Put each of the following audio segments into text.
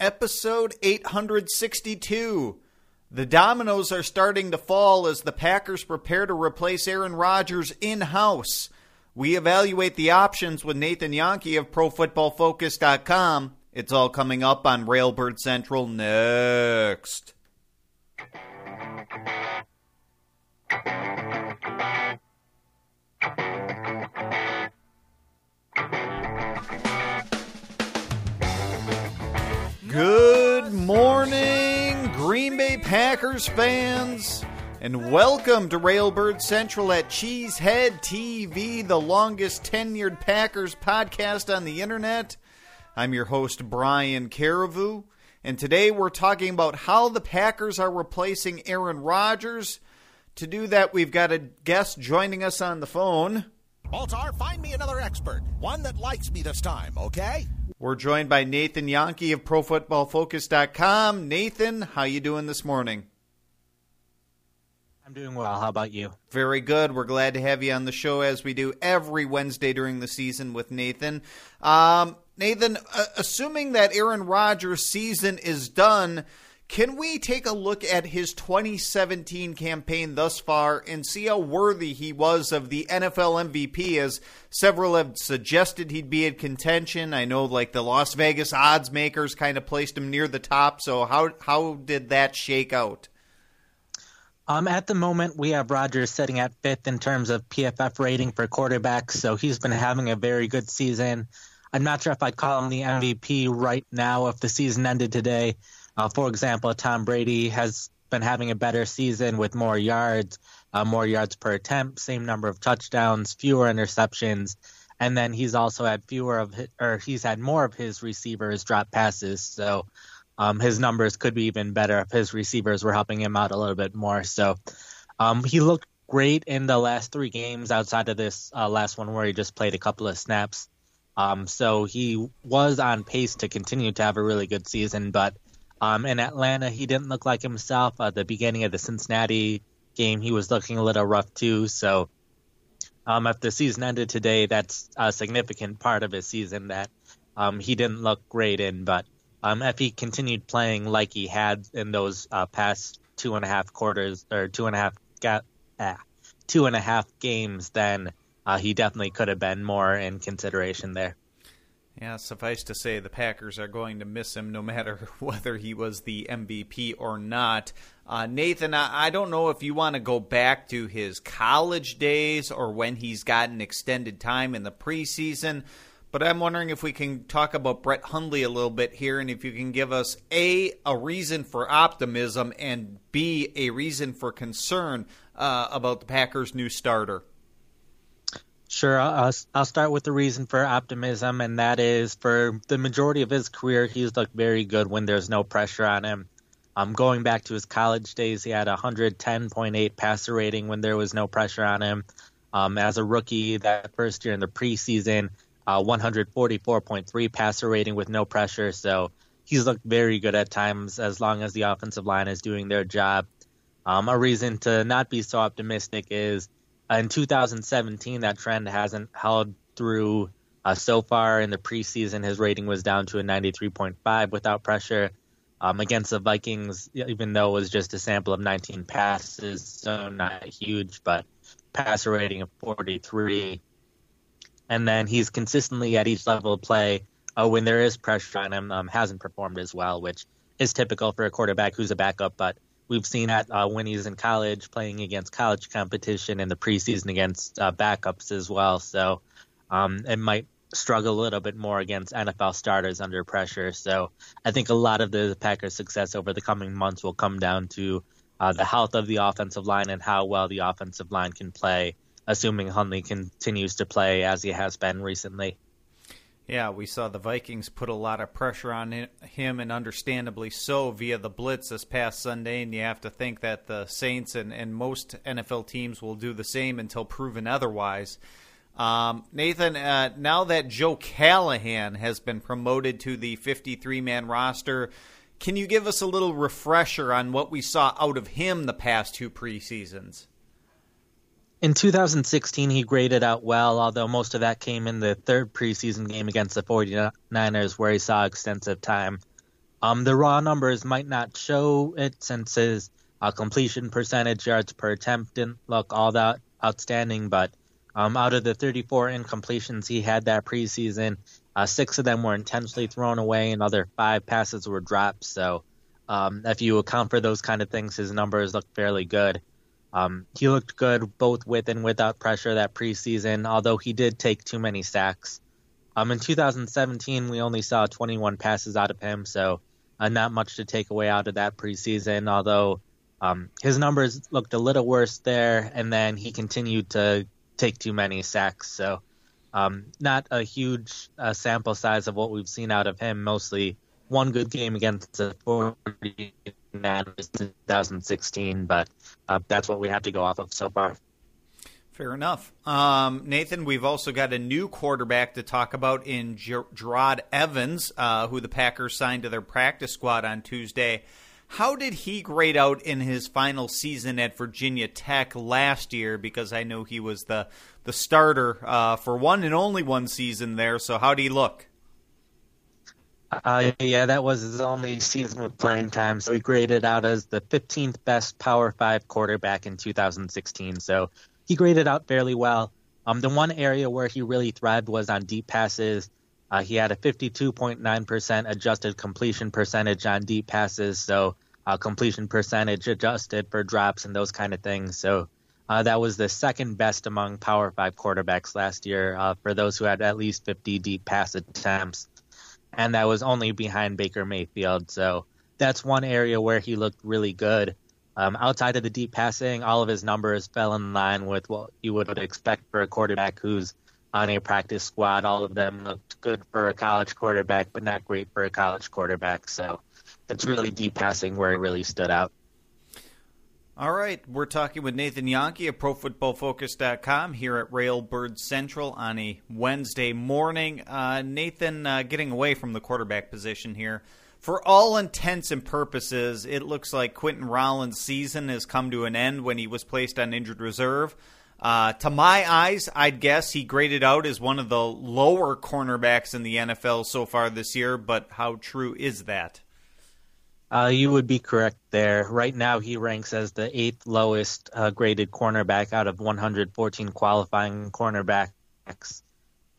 episode 862. The dominoes are starting to fall as the Packers prepare to replace Aaron Rodgers in house. We evaluate the options with Nathan Jahnke of ProFootballFocus.com. It's all coming up on Railbird Central next. Bay Packers fans, and welcome to Railbird Central at Cheesehead TV, the longest tenured Packers podcast on the internet. I'm your host, Brian Carriveau, and today we're talking about how the Packers are replacing Aaron Rodgers. To do that, we've got a guest joining us on the phone. Baltar, find me another expert, one that likes me this time, okay? We're joined by Nathan Jahnke of ProFootballFocus.com. Nathan, how you doing this morning? I'm doing well. How about you? Very good. We're glad to have you on the show as we do every Wednesday during the season with Nathan. Um, Nathan, uh, assuming that Aaron Rodgers' season is done, can we take a look at his 2017 campaign thus far and see how worthy he was of the NFL MVP? As several have suggested he'd be in contention. I know, like the Las Vegas odds makers kind of placed him near the top. So how how did that shake out? Um, at the moment, we have Rodgers sitting at fifth in terms of PFF rating for quarterbacks. So he's been having a very good season. I'm not sure if I'd call him the MVP right now if the season ended today. Uh, for example, Tom Brady has been having a better season with more yards, uh, more yards per attempt, same number of touchdowns, fewer interceptions, and then he's also had fewer of his, or he's had more of his receivers drop passes. So um, his numbers could be even better if his receivers were helping him out a little bit more. So um, he looked great in the last three games outside of this uh, last one where he just played a couple of snaps. Um, so he was on pace to continue to have a really good season, but um, in Atlanta, he didn't look like himself. At the beginning of the Cincinnati game, he was looking a little rough too. So, um, if the season ended today, that's a significant part of his season that um, he didn't look great in. But um, if he continued playing like he had in those uh, past two and a half quarters or two and a half ga- ah, two and a half games, then uh, he definitely could have been more in consideration there. Yeah, suffice to say, the Packers are going to miss him no matter whether he was the MVP or not. Uh, Nathan, I, don't know if you want to go back to his college days or when he's gotten extended time in the preseason, but I'm wondering if we can talk about Brett Hundley a little bit here and if you can give us A, a reason for optimism, and B, a reason for concern uh, about the Packers' new starter. Sure, I'll, I'll start with the reason for optimism, and that is for the majority of his career, he's looked very good when there's no pressure on him. Um, going back to his college days, he had a 110.8 passer rating when there was no pressure on him. Um, as a rookie, that first year in the preseason, uh, 144.3 passer rating with no pressure. So he's looked very good at times as long as the offensive line is doing their job. Um, a reason to not be so optimistic is in 2017, that trend hasn't held through uh, so far in the preseason. His rating was down to a 93.5 without pressure. Um, against the Vikings, even though it was just a sample of 19 passes, so not huge, but passer rating of 43. And then he's consistently at each level of play uh, when there is pressure on him, um, hasn't performed as well, which is typical for a quarterback who's a backup, but We've seen that uh, when he's in college, playing against college competition in the preseason against uh, backups as well. So um, it might struggle a little bit more against NFL starters under pressure. So I think a lot of the Packers' success over the coming months will come down to uh, the health of the offensive line and how well the offensive line can play, assuming Hundley continues to play as he has been recently. Yeah, we saw the Vikings put a lot of pressure on him, and understandably so, via the blitz this past Sunday. And you have to think that the Saints and, and most NFL teams will do the same until proven otherwise. Um, Nathan, uh, now that Joe Callahan has been promoted to the 53 man roster, can you give us a little refresher on what we saw out of him the past two preseasons? In 2016, he graded out well, although most of that came in the third preseason game against the 49ers, where he saw extensive time. Um, the raw numbers might not show it since his uh, completion percentage, yards per attempt didn't look all that outstanding, but um, out of the 34 incompletions he had that preseason, uh, six of them were intentionally thrown away, and other five passes were dropped. So, um, if you account for those kind of things, his numbers look fairly good. Um, he looked good both with and without pressure that preseason, although he did take too many sacks. Um, in 2017, we only saw 21 passes out of him, so uh, not much to take away out of that preseason. Although um, his numbers looked a little worse there, and then he continued to take too many sacks. So um, not a huge uh, sample size of what we've seen out of him. Mostly one good game against the 49ers in 2016, but uh, that's what we have to go off of so far. Fair enough. Um, Nathan, we've also got a new quarterback to talk about in Ger- Jerod Evans, uh, who the Packers signed to their practice squad on Tuesday. How did he grade out in his final season at Virginia Tech last year? Because I know he was the the starter uh, for one and only one season there. So how did he look? Uh, yeah, that was his only season with playing time. So he graded out as the 15th best Power Five quarterback in 2016. So he graded out fairly well. Um, the one area where he really thrived was on deep passes. Uh, he had a 52.9% adjusted completion percentage on deep passes, so uh, completion percentage adjusted for drops and those kind of things. So uh, that was the second best among Power Five quarterbacks last year uh, for those who had at least 50 deep pass attempts, and that was only behind Baker Mayfield. So that's one area where he looked really good. Um, outside of the deep passing, all of his numbers fell in line with what you would expect for a quarterback who's on a practice squad. All of them looked good for a college quarterback, but not great for a college quarterback. So it's really deep passing where it really stood out. All right, we're talking with Nathan Jahnke of ProFootballFocus.com here at Railbird Central on a Wednesday morning. Uh, Nathan, uh, getting away from the quarterback position here. For all intents and purposes, it looks like Quinten Rollins' season has come to an end when he was placed on injured reserve. Uh, to my eyes, I'd guess he graded out as one of the lower cornerbacks in the NFL so far this year, but how true is that? Uh, you would be correct there. Right now, he ranks as the eighth lowest uh, graded cornerback out of 114 qualifying cornerbacks.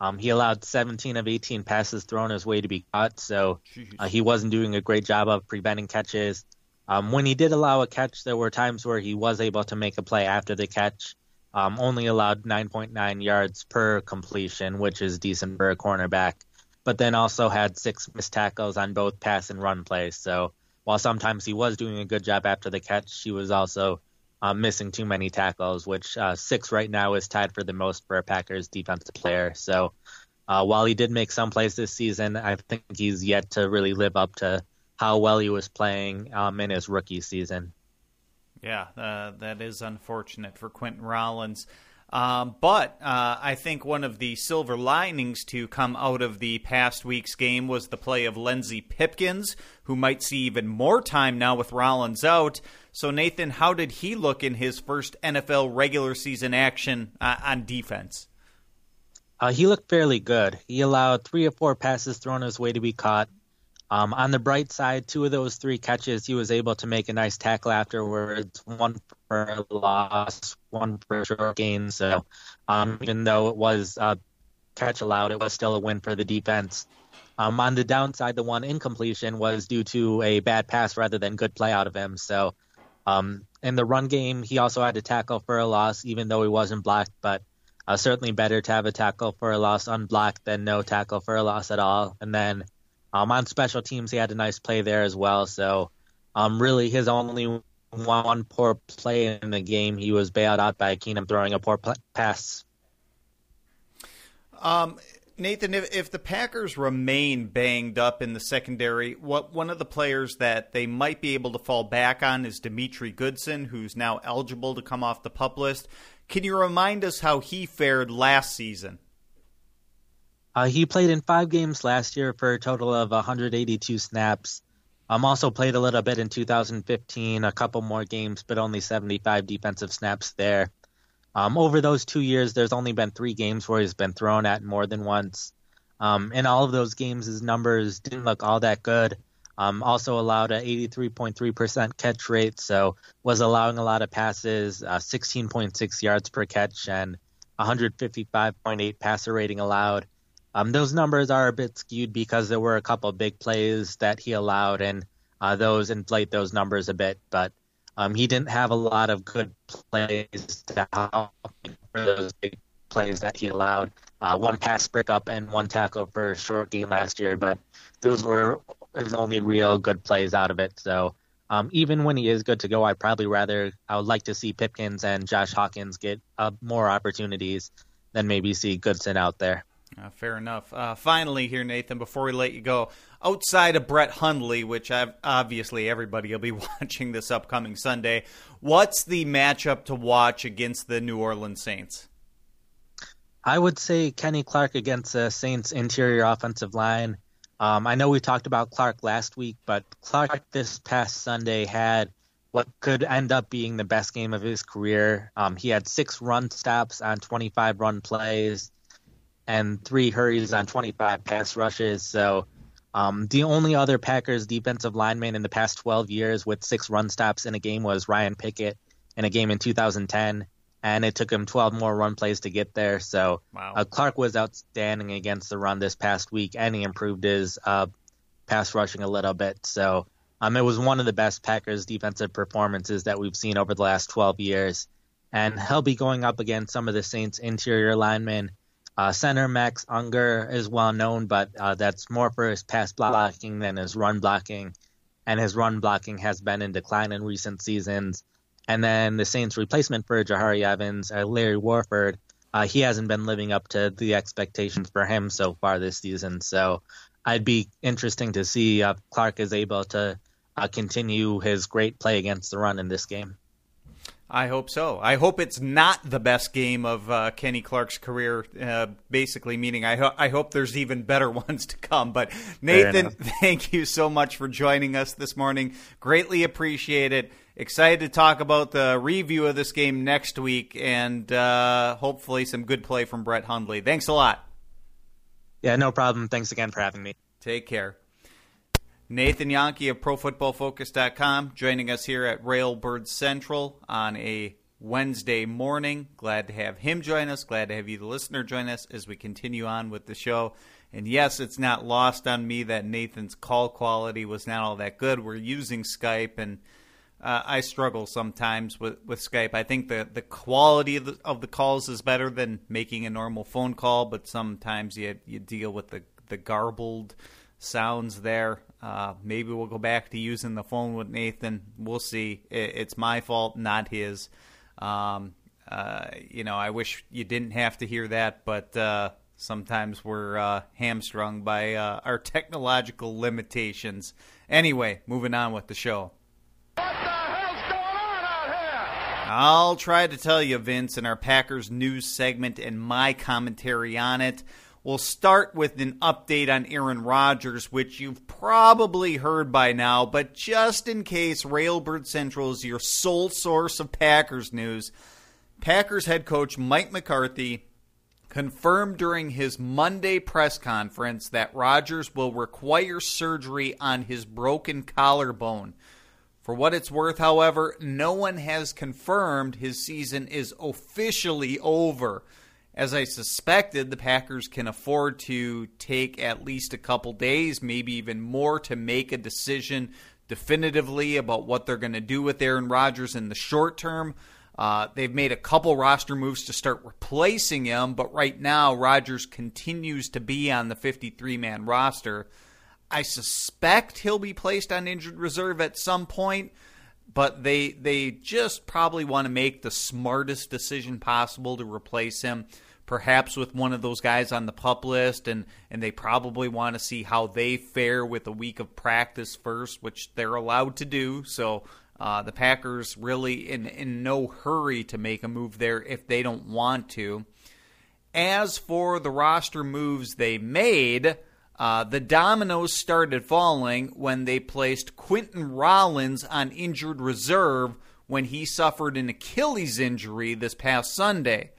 Um, he allowed 17 of 18 passes thrown his way to be caught, so uh, he wasn't doing a great job of preventing catches. Um, when he did allow a catch, there were times where he was able to make a play after the catch um, only allowed 9.9 yards per completion, which is decent for a cornerback, but then also had six missed tackles on both pass and run plays. So while sometimes he was doing a good job after the catch, he was also uh, missing too many tackles, which uh, six right now is tied for the most for a Packers defensive player. So uh, while he did make some plays this season, I think he's yet to really live up to how well he was playing um, in his rookie season. Yeah, uh, that is unfortunate for Quinten Rollins. Um, but uh, I think one of the silver linings to come out of the past week's game was the play of Lenzy Pipkins, who might see even more time now with Rollins out. So, Nathan, how did he look in his first NFL regular season action uh, on defense? Uh, he looked fairly good. He allowed three or four passes thrown his way to be caught, um, on the bright side, two of those three catches, he was able to make a nice tackle afterwards. One a loss, one for a short gain. So, um, even though it was a catch allowed, it was still a win for the defense. Um, on the downside, the one incompletion was due to a bad pass rather than good play out of him. So, um, in the run game, he also had to tackle for a loss, even though he wasn't blocked. But uh, certainly better to have a tackle for a loss unblocked than no tackle for a loss at all. And then um, on special teams, he had a nice play there as well. So, um, really, his only one poor play in the game, he was bailed out by Keenum throwing a poor pass. Um, Nathan, if, if the Packers remain banged up in the secondary, what one of the players that they might be able to fall back on is Demetri Goodson, who's now eligible to come off the pup list. Can you remind us how he fared last season? Uh, he played in five games last year for a total of 182 snaps. Um, also played a little bit in 2015, a couple more games, but only 75 defensive snaps there. Um, over those two years, there's only been three games where he's been thrown at more than once. Um, in all of those games, his numbers didn't look all that good. Um, also allowed a 83.3% catch rate, so was allowing a lot of passes, uh, 16.6 yards per catch, and 155.8 passer rating allowed. Um, those numbers are a bit skewed because there were a couple big plays that he allowed, and uh, those inflate those numbers a bit. But um, he didn't have a lot of good plays to help for those big plays that he allowed. Uh, one pass breakup and one tackle for a short game last year, but those were his only real good plays out of it. So um, even when he is good to go, I'd probably rather I would like to see Pipkins and Josh Hawkins get uh, more opportunities than maybe see Goodson out there. Uh, fair enough. Uh, finally, here, Nathan, before we let you go, outside of Brett Hundley, which I've, obviously everybody will be watching this upcoming Sunday, what's the matchup to watch against the New Orleans Saints? I would say Kenny Clark against the Saints interior offensive line. Um, I know we talked about Clark last week, but Clark this past Sunday had what could end up being the best game of his career. Um, he had six run stops on 25 run plays and three hurries on 25 pass rushes. So um, the only other Packers defensive lineman in the past 12 years with six run stops in a game was Ryan Pickett in a game in 2010 and it took him 12 more run plays to get there. So wow. uh, Clark was outstanding against the run this past week, and he improved his uh, pass rushing a little bit. So um, it was one of the best Packers defensive performances that we've seen over the last 12 years. And he'll be going up against some of the Saints' interior linemen. Uh, center Max Unger is well known, but uh, that's more for his pass blocking than his run blocking. And his run blocking has been in decline in recent seasons. And then the Saints' replacement for Jahri Evans, uh, Larry Warford, uh, he hasn't been living up to the expectations for him so far this season. So I'd be interesting to see if Clark is able to uh, continue his great play against the run in this game. I hope so. I hope it's not the best game of uh, Kenny Clark's career. Uh, basically, meaning I, ho- I hope there's even better ones to come. But Nathan, thank you so much for joining us this morning. Greatly appreciate it. Excited to talk about the review of this game next week and uh, hopefully some good play from Brett Hundley. Thanks a lot. Yeah, no problem. Thanks again for having me. Take care. Nathan Jahnke of ProFootballFocus.com joining us here at Railbird Central on a Wednesday morning. Glad to have him join us. Glad to have you, the listener, join us as we continue on with the show. And yes, it's not lost on me that Nathan's call quality was not all that good. We're using Skype, and uh, I struggle sometimes with, with Skype. I think the, the quality of the, of the calls is better than making a normal phone call, but sometimes you, you deal with the, the garbled sounds there. Uh, maybe we'll go back to using the phone with Nathan. We'll see. It's my fault, not his. Um, uh, you know, I wish you didn't have to hear that, but uh, sometimes we're uh, hamstrung by uh, our technological limitations. Anyway, moving on with the show. What the hell's going on out here? I'll try to tell you, Vince, in our Packers news segment and my commentary on it. We'll start with an update on Aaron Rodgers, which you've probably heard by now, but just in case Railbird Central is your sole source of Packers news, Packers head coach Mike McCarthy confirmed during his Monday press conference that Rodgers will require surgery on his broken collarbone. For what it's worth, however, no one has confirmed his season is officially over as I suspected, the Packers can afford to take at least a couple days, maybe even more, to make a decision definitively about what they're going to do with Aaron Rodgers in the short term. Uh, they've made a couple roster moves to start replacing him, but right now, Rodgers continues to be on the 53 man roster. I suspect he'll be placed on injured reserve at some point but they they just probably want to make the smartest decision possible to replace him perhaps with one of those guys on the pup list and and they probably want to see how they fare with a week of practice first which they're allowed to do. So uh, the Packers really in in no hurry to make a move there if they don't want to. As for the roster moves they made uh, the dominoes started falling when they placed Quinten Rollins on injured reserve when he suffered an Achilles injury this past Sunday.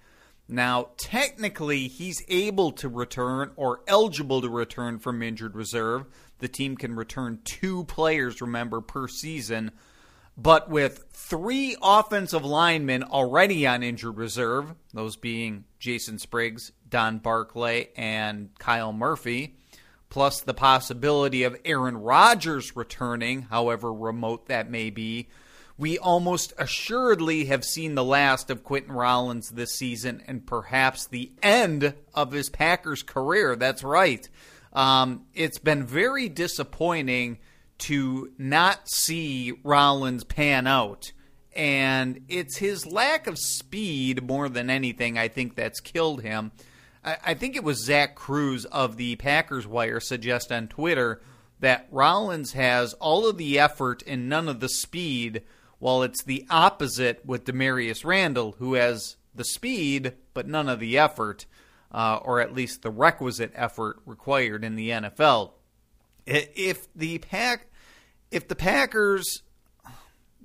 Now, technically, he's able to return or eligible to return from injured reserve. the team can return two players, remember, per season. But with three offensive linemen already on injured reserve, those being Jason Spriggs, Don Barclay, and Kyle Murphy, plus the possibility of Aaron Rodgers returning, however remote that may be, we almost assuredly have seen the last of Quinten Rollins this season and perhaps the end of his Packers career. That's right. Um, it's been very disappointing to not see Rollins pan out. And it's his lack of speed more than anything, I think, that's killed him. I, I think it was Zach Kruse of the Packers Wire suggest on Twitter that Rollins has all of the effort and none of the speed while it's the opposite with Damarious Randall, who has the speed but none of the effort, uh, or at least the requisite effort required in the NFL. If the pack, if the Packers,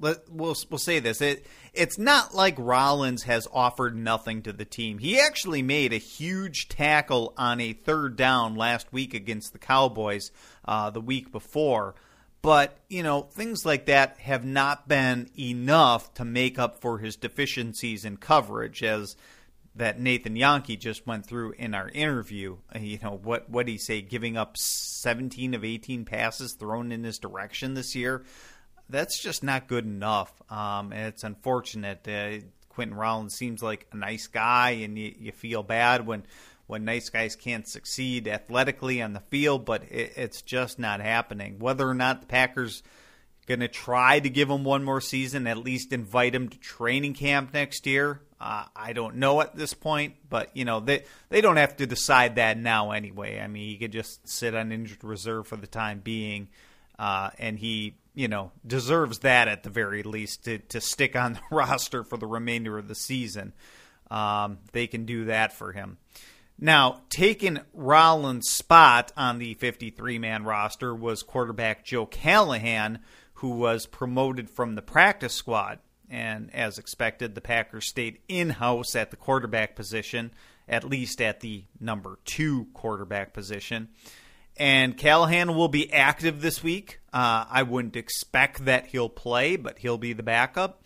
let, we'll we'll say this, it it's not like Rollins has offered nothing to the team. He actually made a huge tackle on a third down last week against the Cowboys, uh, the week before. But, you know, things like that have not been enough to make up for his deficiencies in coverage, as that Nathan Jahnke just went through in our interview. Uh, you know, what what he say? Giving up 17 of 18 passes thrown in his direction this year. That's just not good enough. Um, and it's unfortunate. Uh, Quinten Rollins seems like a nice guy, and you, you feel bad when when nice guys can't succeed athletically on the field, but it, it's just not happening. Whether or not the Packers going to try to give him one more season, at least invite him to training camp next year, uh, I don't know at this point. But you know they they don't have to decide that now anyway. I mean, he could just sit on injured reserve for the time being, uh, and he you know deserves that at the very least to to stick on the roster for the remainder of the season. Um, they can do that for him. Now, taking Rollins' spot on the 53 man roster was quarterback Joe Callahan, who was promoted from the practice squad. And as expected, the Packers stayed in house at the quarterback position, at least at the number two quarterback position. And Callahan will be active this week. Uh, I wouldn't expect that he'll play, but he'll be the backup.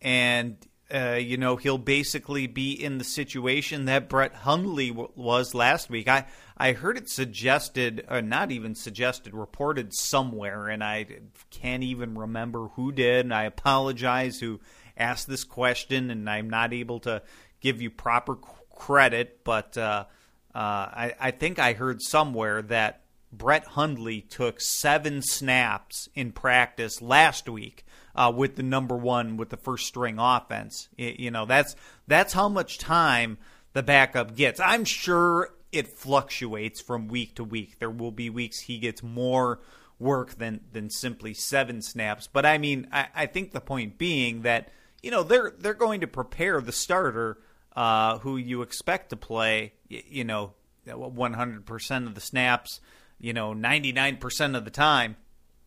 And uh, you know, he'll basically be in the situation that Brett Hundley w- was last week. I, I heard it suggested, or not even suggested, reported somewhere, and I can't even remember who did. And I apologize who asked this question, and I'm not able to give you proper credit, but uh, uh, I, I think I heard somewhere that Brett Hundley took seven snaps in practice last week uh, with the number one with the first string offense. It, you know that's that's how much time the backup gets. I'm sure it fluctuates from week to week. There will be weeks he gets more work than than simply seven snaps. But I mean, I, I think the point being that you know they're they're going to prepare the starter uh, who you expect to play. You know, 100% of the snaps. You know, 99% of the time.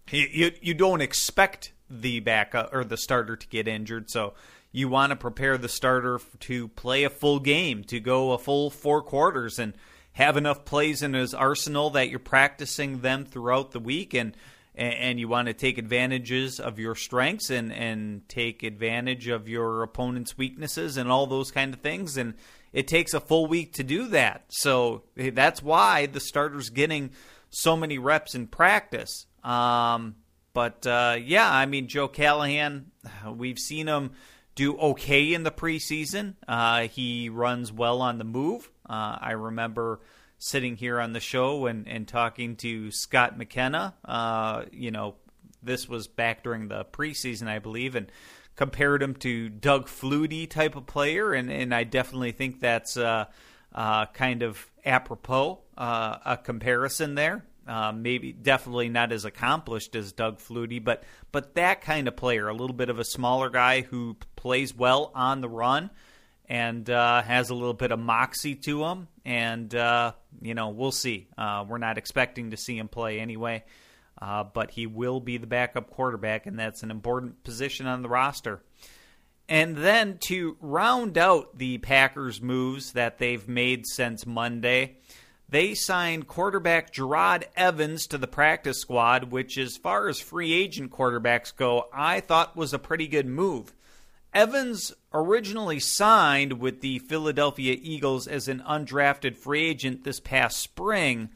You, you don't expect the backup or the starter to get injured. So you want to prepare the starter to play a full game, to go a full four quarters, and have enough plays in his arsenal that you're practicing them throughout the week, and and you want to take advantages of your strengths and and take advantage of your opponent's weaknesses and all those kind of things, and it takes a full week to do that. So that's why the starter's getting so many reps in practice. Um, but uh, yeah, I mean, Joe Callahan, we've seen him do okay in the preseason. Uh, he runs well on the move. Uh, I remember sitting here on the show and, and talking to Scott McKenna. Uh, you know, this was back during the preseason, I believe, and compared him to Doug Flutie type of player, and, and I definitely think that's uh, uh, kind of apropos a comparison there. Uh, maybe definitely not as accomplished as Doug Flutie, but but that kind of player, a little bit of a smaller guy who plays well on the run and uh, has a little bit of moxie to him. And uh, you know, we'll see. Uh, we're not expecting to see him play anyway, uh, but he will be the backup quarterback, and that's an important position on the roster. And then to round out the Packers' moves that they've made since Monday. they signed quarterback Gerard Evans to the practice squad, which, as far as free agent quarterbacks go, I thought was a pretty good move. Evans originally signed with the Philadelphia Eagles as an undrafted free agent this past spring,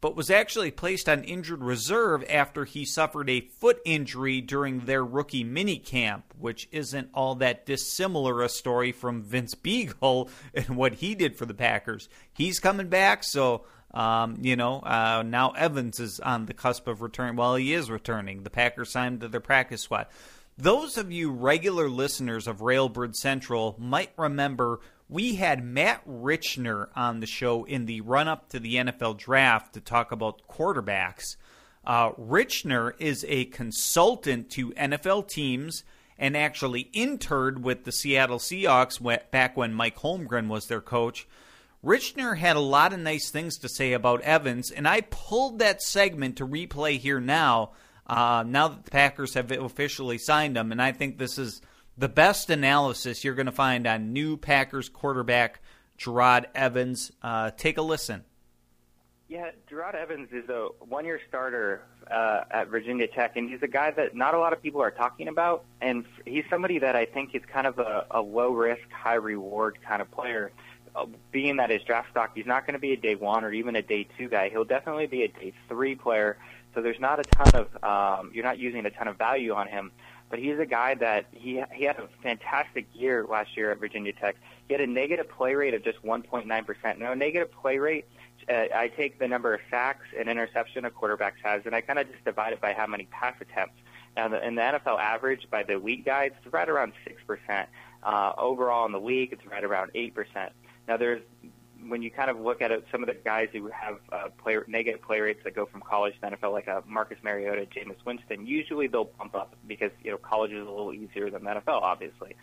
but was actually placed on injured reserve after he suffered a foot injury during their rookie minicamp, which isn't all that dissimilar a story from Vince Biegel and what he did for the Packers. He's coming back, so um, you know, uh, now Evans is on the cusp of return. Well, he is returning. The Packers signed to their practice squad. Those of you regular listeners of Railbird Central might remember we had Matt Richner on the show in the run up to the NFL draft to talk about quarterbacks. Uh, Richner is a consultant to NFL teams and actually interned with the Seattle Seahawks back when Mike Holmgren was their coach. Richner had a lot of nice things to say about Evans, and I pulled that segment to replay here now uh, now that the Packers have officially signed him. And I think this is the best analysis you're going to find on new Packers quarterback Jerod Evans. Uh, take a listen. Yeah, Jerod Evans is a one-year starter uh, at Virginia Tech, and he's a guy that not a lot of people are talking about. And he's somebody that I think is kind of a, a low-risk, high-reward kind of player. Being that his draft stock, he's not going to be a day one or even a day two guy. He'll definitely be a day three player so there's not a ton of um, you're not using a ton of value on him. But he's a guy that he he had a fantastic year last year at Virginia Tech. He had a negative play rate of just 1.9 percent. Now, negative play rate, uh, I take the number of sacks and interception a quarterback has, and I kind of just divide it by how many pass attempts. Now, the, in the NFL average by the league guides, it's right around six percent. Uh, overall in the league, it's right around eight percent. Now, there's when you kind of look at it, some of the guys who have uh, play, negative play rates that go from college to NFL, like uh, Marcus Mariota, Jameis Winston, usually they'll bump up because you know college is a little easier than the NFL, obviously.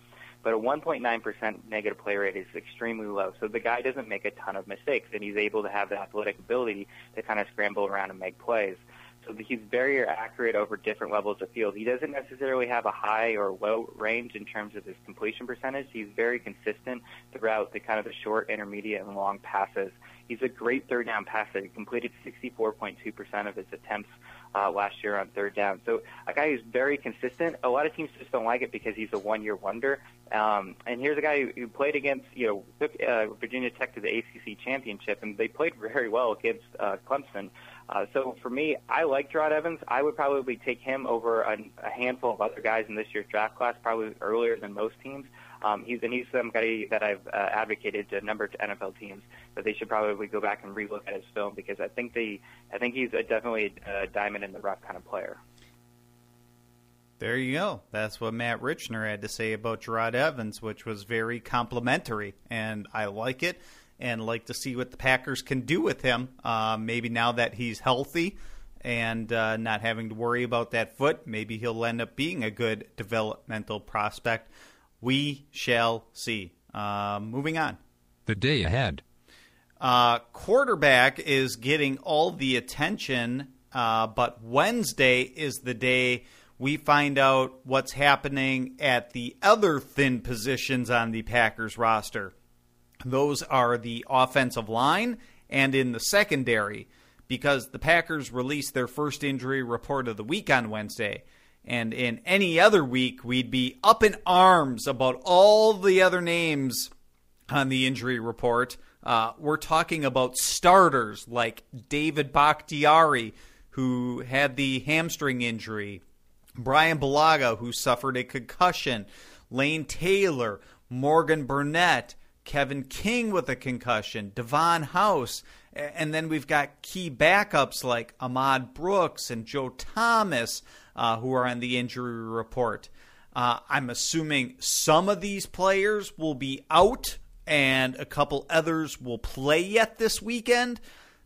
But a 1.9% negative play rate is extremely low. So the guy doesn't make a ton of mistakes, and he's able to have the athletic ability to kind of scramble around and make plays. So he's very accurate over different levels of field. He doesn't necessarily have a high or low range in terms of his completion percentage. He's very consistent throughout the kind of the short, intermediate, and long passes. He's a great third down passer. He completed 64.2% of his attempts uh, last year on third down. So a guy who's very consistent. A lot of teams just don't like it because he's a one-year wonder. Um, and here's a guy who, who played against, you know, took uh, Virginia Tech to the ACC championship, and they played very well against uh, Clemson. Uh, so for me, I like Jerod Evans. I would probably take him over a, a handful of other guys in this year's draft class, probably earlier than most teams. Um, he's and he's somebody that I've uh, advocated to a number of NFL teams that they should probably go back and relook at his film because I think they I think he's a, definitely a diamond in the rough kind of player. There you go. That's what Matt Richner had to say about Jerod Evans, which was very complimentary, and I like it and like to see what the Packers can do with him. Uh, maybe now that he's healthy and uh, not having to worry about that foot, maybe he'll end up being a good developmental prospect. We shall see. Uh, moving on. The day ahead. Uh, quarterback is getting all the attention, uh, but Wednesday is the day we find out what's happening at the other thin positions on the Packers roster. Those are the offensive line and in the secondary because the Packers released their first injury report of the week on Wednesday. And in any other week, we'd be up in arms about all the other names on the injury report. Uh, we're talking about starters like David Bakhtiari, who had the hamstring injury, Brian Bulaga, who suffered a concussion, Lane Taylor, Morgan Burnett, Kevin King with a concussion, Davon House, and then we've got key backups like Ahmad Brooks and Joe Thomas uh, who are on the injury report. Uh, I'm assuming some of these players will be out and a couple others will play yet this weekend.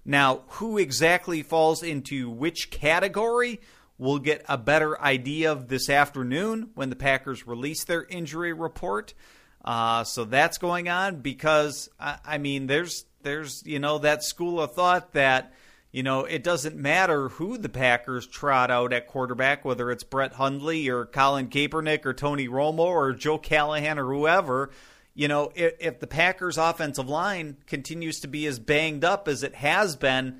Now, who exactly falls into which category? We'll get a better idea of this afternoon when the Packers release their injury report. Uh, so that's going on because I, I mean, there's there's you know that school of thought that you know it doesn't matter who the Packers trot out at quarterback, whether it's Brett Hundley or Colin Kaepernick or Tony Romo or Joe Callahan or whoever. you know, if, if the Packers' offensive line continues to be as banged up as it has been,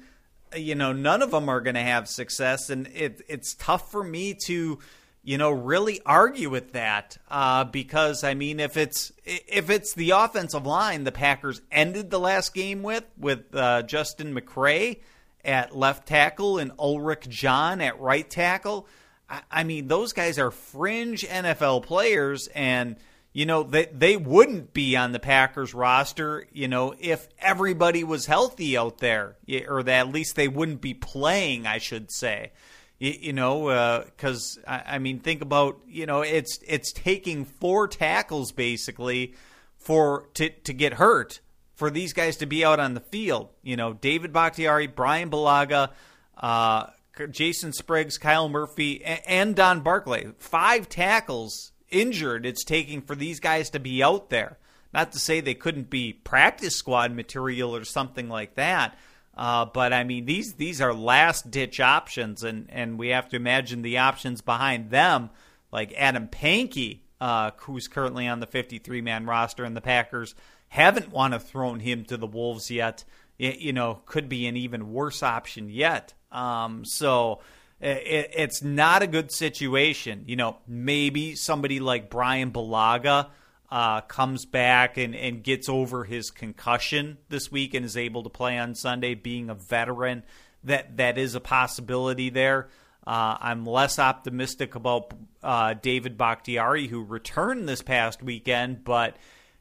you know, none of them are going to have success, and it, it's tough for me to, you know, really argue with that uh, because I mean, if it's if it's the offensive line the Packers ended the last game with with uh, Justin McCray at left tackle and Ulrick John at right tackle, I, I mean, those guys are fringe NFL players and you know they they wouldn't be on the Packers roster, you know, if everybody was healthy out there, or that at least they wouldn't be playing, I should say. You, you know, because uh, I, I mean, think about you know, it's it's taking four tackles basically for to to get hurt for these guys to be out on the field. You know, David Bakhtiari, Brian Bulaga. Uh, Jason Spriggs, Kyle Murphy, and Don Barclay. Five tackles injured it's taking for these guys to be out there. Not to say they couldn't be practice squad material or something like that, uh, but I mean these these are last ditch options, and and we have to imagine the options behind them, like Adam Pankey, uh, who's currently on the 53 man roster, and the Packers haven't want to thrown him to the Wolves yet. It, you know, could be an even worse option yet. Um, so it, it's not a good situation. You know, maybe somebody like Brian Bulaga uh, comes back and, and gets over his concussion this week and is able to play on Sunday, being a veteran. That that is a possibility there. Uh, I'm less optimistic about uh, David Bakhtiari, who returned this past weekend, but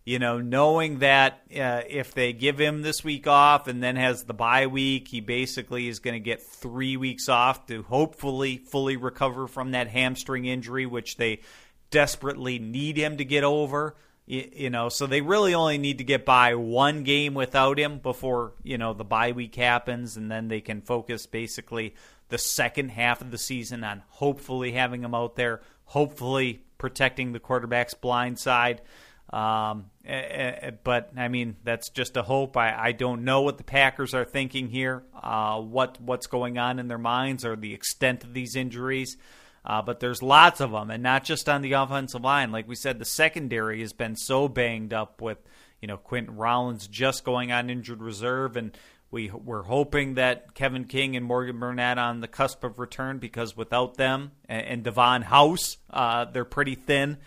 you know, knowing that uh, if they give him this week off and then has the bye week, he basically is going to get three weeks off to hopefully fully recover from that hamstring injury, which they desperately need him to get over. You, you know, so they really only need to get by one game without him before you know the bye week happens, and then they can focus basically the second half of the season on hopefully having him out there, hopefully protecting the quarterback's blind side. Um, but I mean, that's just a hope. I, I don't know what the Packers are thinking here, uh, what what's going on in their minds, or the extent of these injuries. Uh, but there's lots of them, and not just on the offensive line. Like we said, the secondary has been so banged up with, you know, Quinten Rollins just going on injured reserve, and we we're hoping that Kevin King and Morgan Burnett on the cusp of return because without them and, and Davon House, uh, they're pretty thin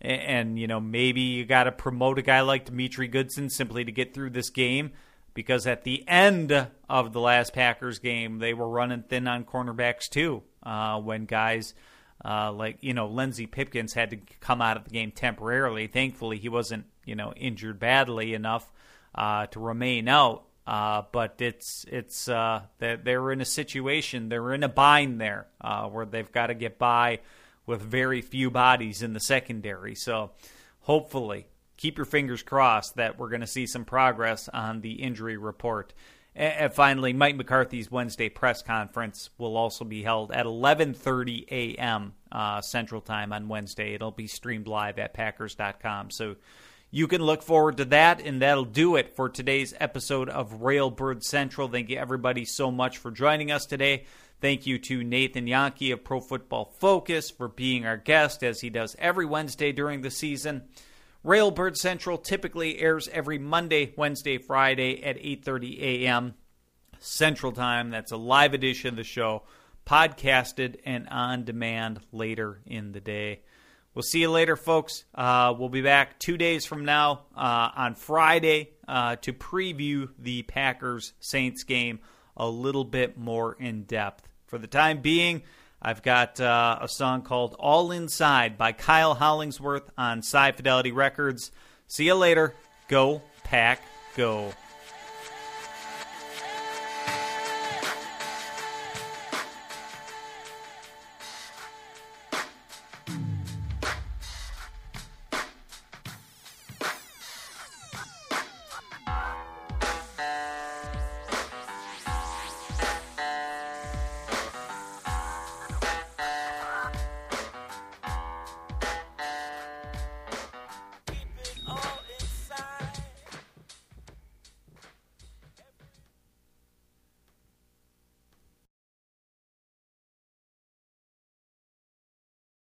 and, you know maybe you got to promote a guy like Demetri Goodson simply to get through this game because at the end of the last Packers game they were running thin on cornerbacks too uh, when guys uh, like you know Lenzy Pipkins had to come out of the game temporarily. Thankfully he wasn't you know injured badly enough uh, to remain out. Uh, but it's it's uh, they're, in a situation they're in a bind there uh, where they've got to get by with very few bodies in the secondary. So hopefully, keep your fingers crossed that we're going to see some progress on the injury report. And finally, Mike McCarthy's Wednesday press conference will also be held at 11:30 a.m. Uh, Central Time on Wednesday. It'll be streamed live at Packers.com. So you can look forward to that, and that'll do it for today's episode of Railbird Central. Thank you everybody so much for joining us today. Thank you to Nathan Jahnke of Pro Football Focus for being our guest, as he does every Wednesday during the season. Railbird Central typically airs every Monday, Wednesday, Friday at 8:30 a.m. Central Time. That's a live edition of the show, podcasted and on demand later in the day. We'll see you later, folks. Uh, we'll be back two days from now uh, on Friday uh, to preview the Packers Saints game a little bit more in depth. For the time being, I've got uh, a song called All Inside by Kyle Hollingsworth on Sci Fidelity Records. See you later. Go, Pack, go.